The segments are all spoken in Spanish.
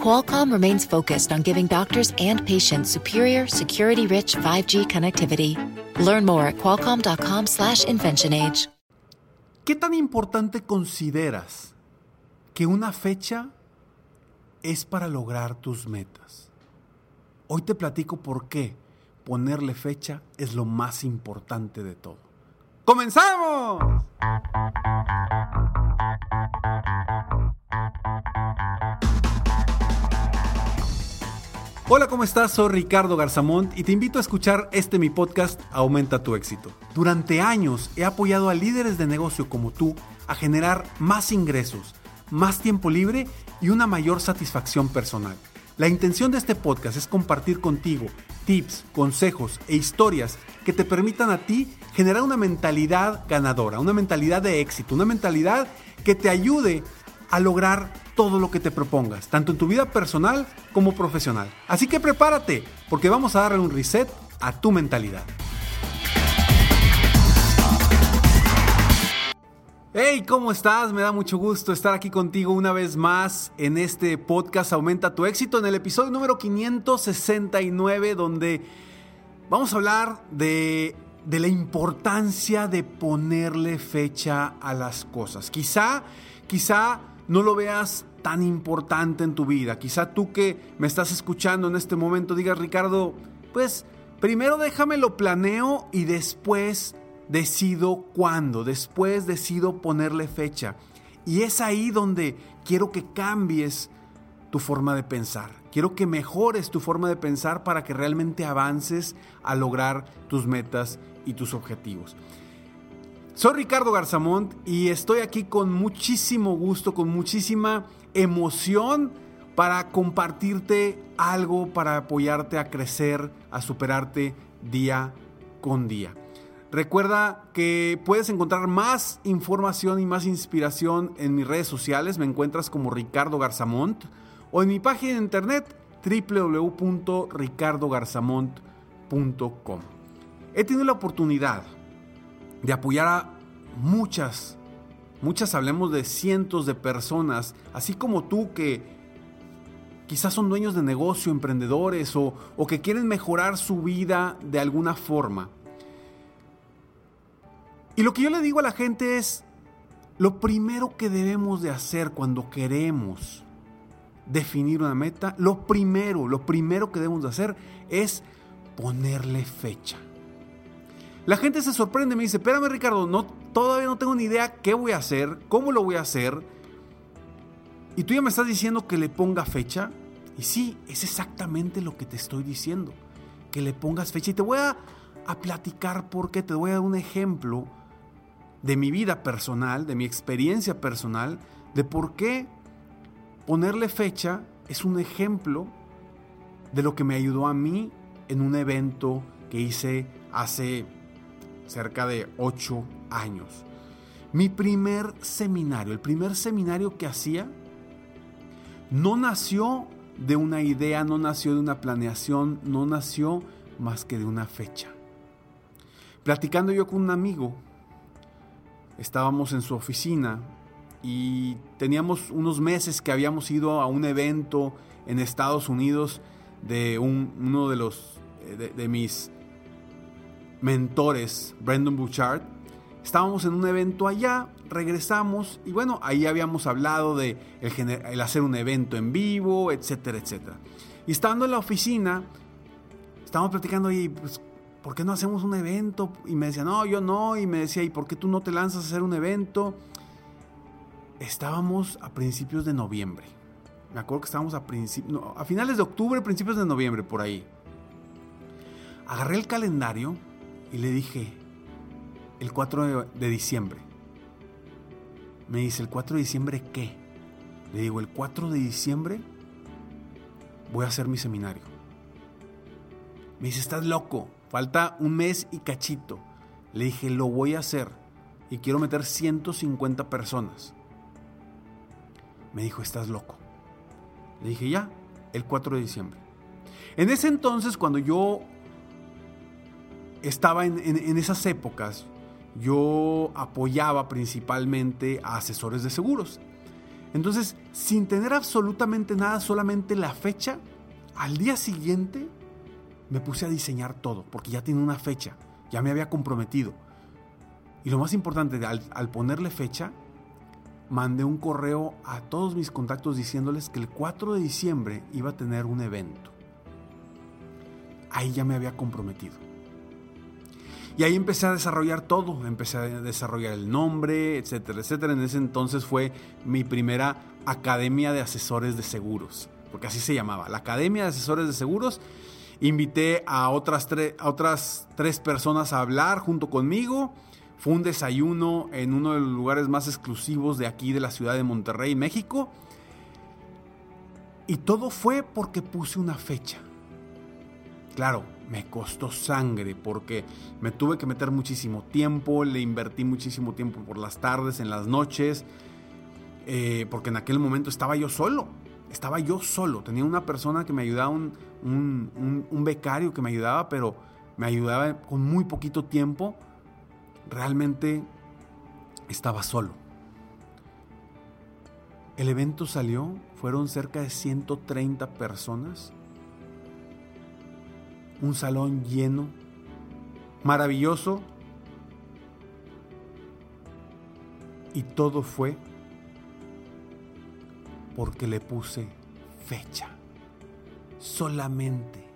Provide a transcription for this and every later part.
Qualcomm remains focused on giving doctors and patients superior, security-rich 5G connectivity. Learn more at qualcomm.com/inventionage. ¿Qué tan importante consideras que una fecha es para lograr tus metas? Hoy te platico por qué ponerle fecha es lo más importante de todo. ¡Comenzamos! Hola, ¿cómo estás? Soy Ricardo Garzamont y te invito a escuchar este mi podcast Aumenta tu éxito. Durante años he apoyado a líderes de negocio como tú a generar más ingresos, más tiempo libre y una mayor satisfacción personal. La intención de este podcast es compartir contigo tips, consejos e historias que te permitan a ti generar una mentalidad ganadora, una mentalidad de éxito, una mentalidad que te ayude a lograr todo lo que te propongas, tanto en tu vida personal como profesional. Así que prepárate, porque vamos a darle un reset a tu mentalidad. Hey, ¿cómo estás? Me da mucho gusto estar aquí contigo una vez más en este podcast Aumenta tu éxito, en el episodio número 569, donde vamos a hablar de, de la importancia de ponerle fecha a las cosas. Quizá, quizá no lo veas tan importante en tu vida. Quizá tú que me estás escuchando en este momento digas, Ricardo, pues primero déjame lo planeo y después decido cuándo, después decido ponerle fecha. Y es ahí donde quiero que cambies tu forma de pensar. Quiero que mejores tu forma de pensar para que realmente avances a lograr tus metas y tus objetivos. Soy Ricardo Garzamont y estoy aquí con muchísimo gusto, con muchísima emoción para compartirte algo, para apoyarte a crecer, a superarte día con día. Recuerda que puedes encontrar más información y más inspiración en mis redes sociales. Me encuentras como Ricardo Garzamont o en mi página de internet www.ricardogarzamont.com. He tenido la oportunidad de apoyar a muchas, muchas hablemos de cientos de personas, así como tú que quizás son dueños de negocio, emprendedores o, o que quieren mejorar su vida de alguna forma. Y lo que yo le digo a la gente es, lo primero que debemos de hacer cuando queremos definir una meta, lo primero, lo primero que debemos de hacer es ponerle fecha. La gente se sorprende, me dice, espérame Ricardo, no, todavía no tengo ni idea qué voy a hacer, cómo lo voy a hacer. Y tú ya me estás diciendo que le ponga fecha. Y sí, es exactamente lo que te estoy diciendo, que le pongas fecha. Y te voy a, a platicar porque te voy a dar un ejemplo de mi vida personal, de mi experiencia personal, de por qué ponerle fecha es un ejemplo de lo que me ayudó a mí en un evento que hice hace cerca de ocho años. Mi primer seminario, el primer seminario que hacía, no nació de una idea, no nació de una planeación, no nació más que de una fecha. Platicando yo con un amigo, estábamos en su oficina y teníamos unos meses que habíamos ido a un evento en Estados Unidos de uno de los de, de mis mentores, Brandon Bouchard. Estábamos en un evento allá, regresamos y bueno, ahí habíamos hablado de el, hacer un evento en vivo, etcétera, etcétera. Y estando en la oficina, estábamos platicando y pues, ¿por qué no hacemos un evento? Y me decía, no, yo no. Y me decía, ¿y por qué tú no te lanzas a hacer un evento? Estábamos a principios de noviembre. Me acuerdo que estábamos a, principios, a finales de octubre, principios de noviembre, por ahí. Agarré el calendario y le dije, el 4 de, diciembre. Me dice, ¿el 4 de diciembre qué? Le digo, el 4 de diciembre voy a hacer mi seminario. Me dice, estás loco, falta un mes y cachito. Le dije, lo voy a hacer. y quiero meter 150 personas. Me dijo, estás loco. Le dije, ya, el 4 de diciembre. En ese entonces, cuando yo estaba en, esas épocas, yo apoyaba principalmente a asesores de seguros. Entonces, sin tener absolutamente nada, solamente la fecha, al día siguiente me puse a diseñar todo, porque ya tiene una fecha, ya me había comprometido. Y lo más importante, al, al ponerle fecha, mandé un correo a todos mis contactos diciéndoles que el 4 de diciembre iba a tener un evento. Ahí ya me había comprometido. Y ahí empecé a desarrollar todo, empecé a desarrollar el nombre, etcétera, etcétera. En ese entonces fue mi primera academia de asesores de seguros, porque así se llamaba, la Academia de Asesores de Seguros. Invité a otras, a otras tres personas a hablar junto conmigo fue un desayuno en uno de los lugares más exclusivos de aquí de la ciudad de Monterrey, México. Y todo fue porque puse una fecha. Claro, me costó sangre porque me tuve que meter muchísimo tiempo, le invertí muchísimo tiempo por las tardes, en las noches, eh, porque en aquel momento estaba yo solo, estaba yo solo, tenía una persona que me ayudaba, un, un becario que me ayudaba, pero me ayudaba con muy poquito tiempo realmente estaba solo. El evento salió, fueron cerca de 130 personas, un salón lleno, maravilloso, y todo fue porque le puse fecha, solamente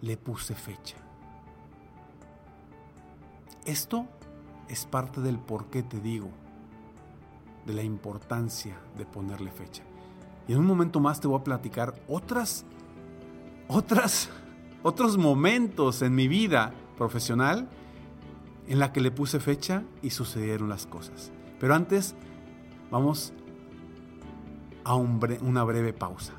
le puse fecha. Esto es parte del por qué te digo, de la importancia de ponerle fecha. Y en un momento más te voy a platicar otras, otras, otros momentos en mi vida profesional en la que le puse fecha y sucedieron las cosas. Pero antes, vamos a un bre una breve pausa.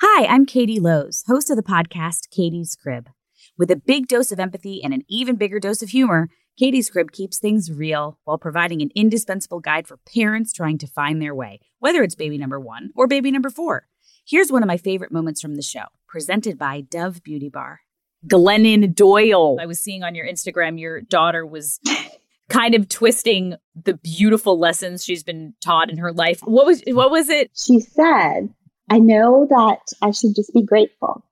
Hi, I'm Katie Lowe's, host of the podcast Katie's Crib. With a big dose of empathy and an even bigger dose of humor, Katie's Crib keeps things real while providing an indispensable guide for parents trying to find their way, whether it's baby number one or baby number four. Here's one of my favorite moments from the show, presented by Dove Beauty Bar. Glennon Doyle. I was seeing on your Instagram your daughter was kind of twisting the beautiful lessons she's been taught in her life. What was what was it? She said, "I know that I should just be grateful,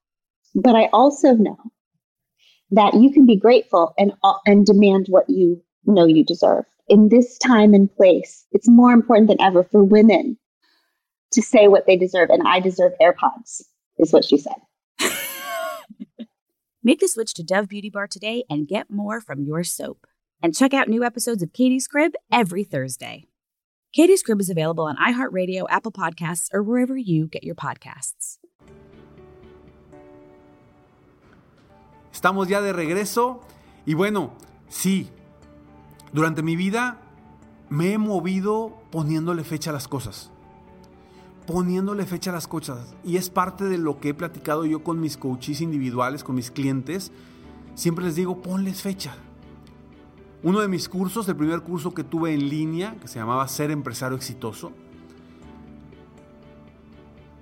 but I also know that you can be grateful and uh, and demand what you know you deserve. In this time and place, it's more important than ever for women to say what they deserve and I deserve AirPods is what she said. Make the switch to Dove Beauty Bar today and get more from your soap. And check out new episodes of Katie's Crib every Thursday. Katie's Crib is available on iHeartRadio, Apple Podcasts, or wherever you get your podcasts. Estamos ya de regreso y bueno, sí, durante mi vida me he movido poniéndole fecha a las cosas. Poniéndole fecha a las cosas. Y es parte de lo que he platicado yo con mis coaches individuales, con mis clientes. Siempre les digo, ponles fecha. Uno de mis cursos, el primer curso que tuve en línea, que se llamaba Ser Empresario Exitoso,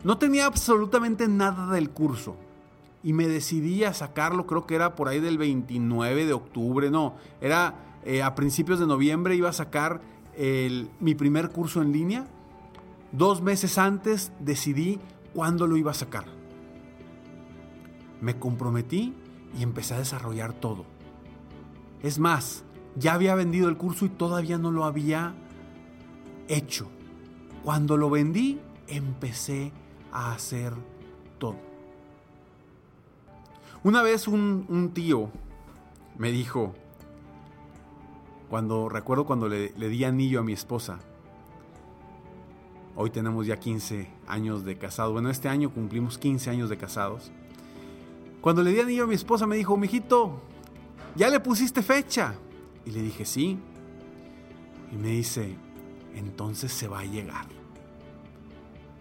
no tenía absolutamente nada del curso y me decidí a sacarlo, creo que era por ahí del 29 de octubre, no, era eh, a principios de noviembre, iba a sacar mi primer curso en línea. Dos meses antes decidí cuándo lo iba a sacar. Me comprometí y empecé a desarrollar todo. Es más, ya había vendido el curso y todavía no lo había hecho. Cuando lo vendí, empecé a hacer todo. Una vez un, tío me dijo, cuando recuerdo cuando le, di anillo a mi esposa, hoy tenemos ya 15 años de casado, bueno, este año cumplimos 15 años de casados. Cuando le di anillo a mi esposa me dijo, mijito, ¿ya le pusiste fecha? Y le dije, sí. Y me dice, entonces se va a llegar.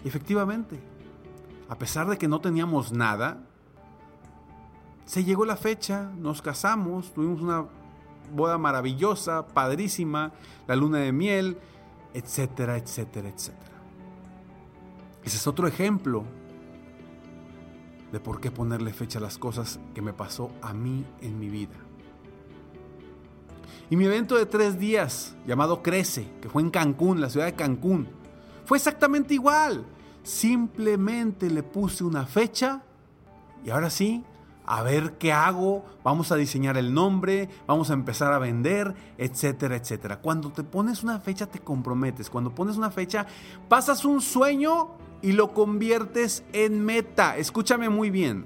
Y efectivamente, a pesar de que no teníamos nada, se llegó la fecha, nos casamos, tuvimos una boda maravillosa, padrísima, la luna de miel, etcétera, etcétera, etcétera. Ese es otro ejemplo de por qué ponerle fecha a las cosas que me pasó a mí en mi vida. Y mi evento de tres días, llamado Crece, que fue en Cancún, la ciudad de Cancún, fue exactamente igual. Simplemente le puse una fecha y ahora sí, a ver qué hago, vamos a diseñar el nombre, vamos a empezar a vender, etcétera, etcétera. Cuando te pones una fecha te comprometes, cuando pones una fecha pasas un sueño y lo conviertes en meta. Escúchame muy bien.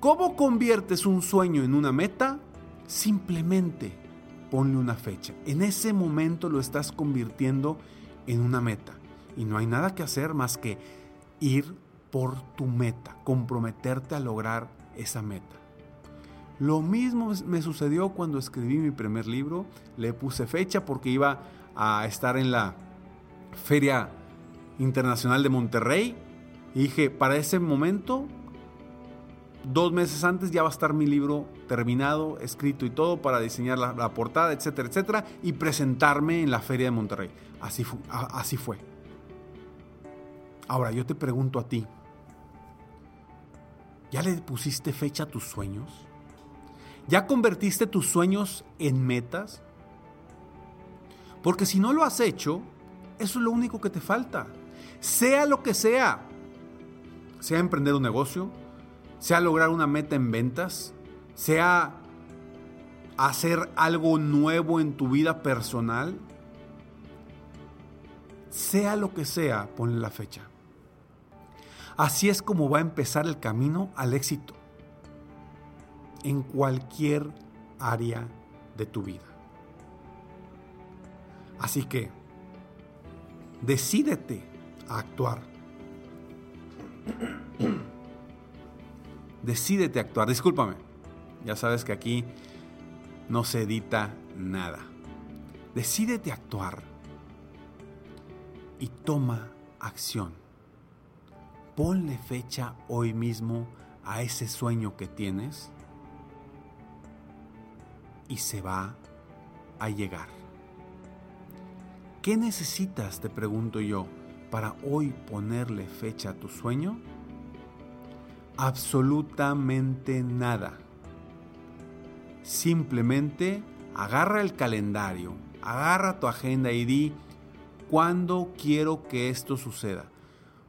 ¿Cómo conviertes un sueño en una meta? Simplemente ponle una fecha. En ese momento lo estás convirtiendo en una meta. Y no hay nada que hacer más que ir por tu meta, comprometerte a lograr esa meta. Lo mismo me sucedió cuando escribí mi primer libro. Le puse fecha porque iba a estar en la Feria Internacional de Monterrey. Y dije, para ese momento, dos meses antes ya va a estar mi libro terminado, escrito y todo para diseñar la, portada, etcétera, etcétera, y presentarme en la Feria de Monterrey. Así, así fue. Ahora yo te pregunto a ti, ¿Ya le pusiste fecha a tus sueños? ¿Ya convertiste tus sueños en metas? Porque si no lo has hecho, eso es lo único que te falta. Sea lo que sea, sea emprender un negocio, sea lograr una meta en ventas, sea hacer algo nuevo en tu vida personal, sea lo que sea, ponle la fecha. Así es como va a empezar el camino al éxito en cualquier área de tu vida. Así que, decídete a actuar. Decídete a actuar. Discúlpame. Ya sabes que aquí no se edita nada. Decídete a actuar y toma acción. Ponle fecha hoy mismo a ese sueño que tienes y se va a llegar. ¿Qué necesitas, te pregunto yo, para hoy ponerle fecha a tu sueño? Absolutamente nada. Simplemente agarra el calendario, agarra tu agenda y di, ¿cuándo quiero que esto suceda?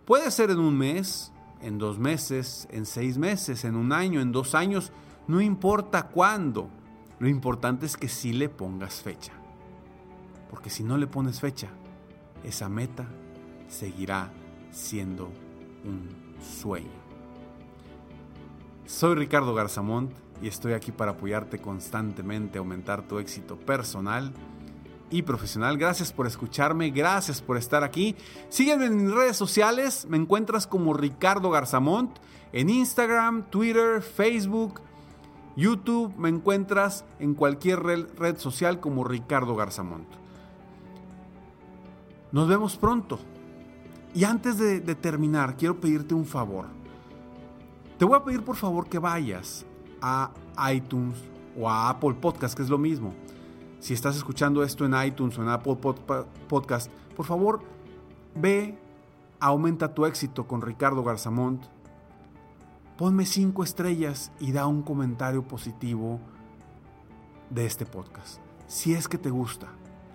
Puede ser en un mes, en dos meses, en seis meses, en un año, en dos años, no importa cuándo. Lo importante es que sí le pongas fecha. Porque si no le pones fecha, esa meta seguirá siendo un sueño. Soy Ricardo Garzamont y estoy aquí para apoyarte constantemente aumentar tu éxito personal y profesional. Gracias por escucharme, gracias por estar aquí. Sígueme en redes sociales, me encuentras como Ricardo Garzamont en Instagram, Twitter, Facebook, YouTube, me encuentras en cualquier red social como Ricardo Garzamont. Nos vemos pronto. Y antes de, terminar, quiero pedirte un favor. Te voy a pedir por favor que vayas a iTunes o a Apple Podcast, que es lo mismo si estás escuchando esto en iTunes o en Apple Podcast, por favor, ve, aumenta tu éxito con Ricardo Garzamont. Ponme cinco estrellas y da un comentario positivo de este podcast. Si es que te gusta.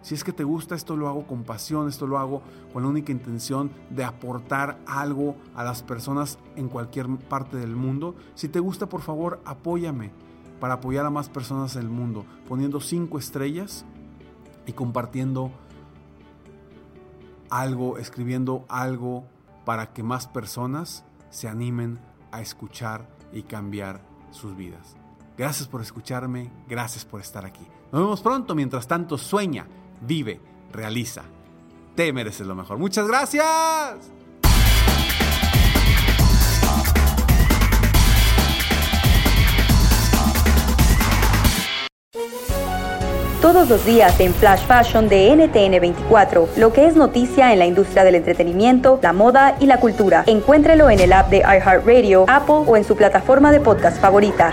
Si es que te gusta, esto lo hago con pasión, esto lo hago con la única intención de aportar algo a las personas en cualquier parte del mundo. Si te gusta, por favor, apóyame para apoyar a más personas en el mundo, poniendo cinco estrellas y compartiendo algo, escribiendo algo para que más personas se animen a escuchar y cambiar sus vidas. Gracias por escucharme, gracias por estar aquí. Nos vemos pronto, mientras tanto sueña, vive, realiza. Te mereces lo mejor. Muchas gracias. todos los días en Flash Fashion de NTN 24, lo que es noticia en la industria del entretenimiento, la moda y la cultura. Encuéntrelo en el app de iHeartRadio, Apple o en su plataforma de podcast favorita.